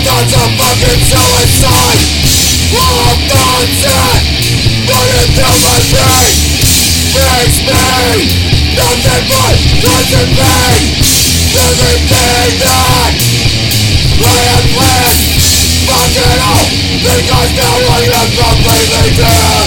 thoughts of fucking suicide All thoughts that my brain Makes me nothing but constant pain that I have planned Fuck it all Because now I am completely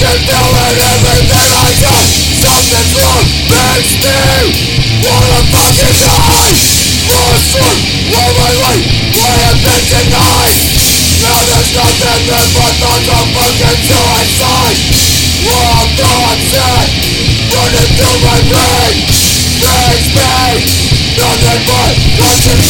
I'm fucking feeling everything I do Something's wrong makes me wanna fucking die my life I have been denied now there's nothing left but thoughts of fucking suicide All thoughts that running through my brain Makes me nothing but constant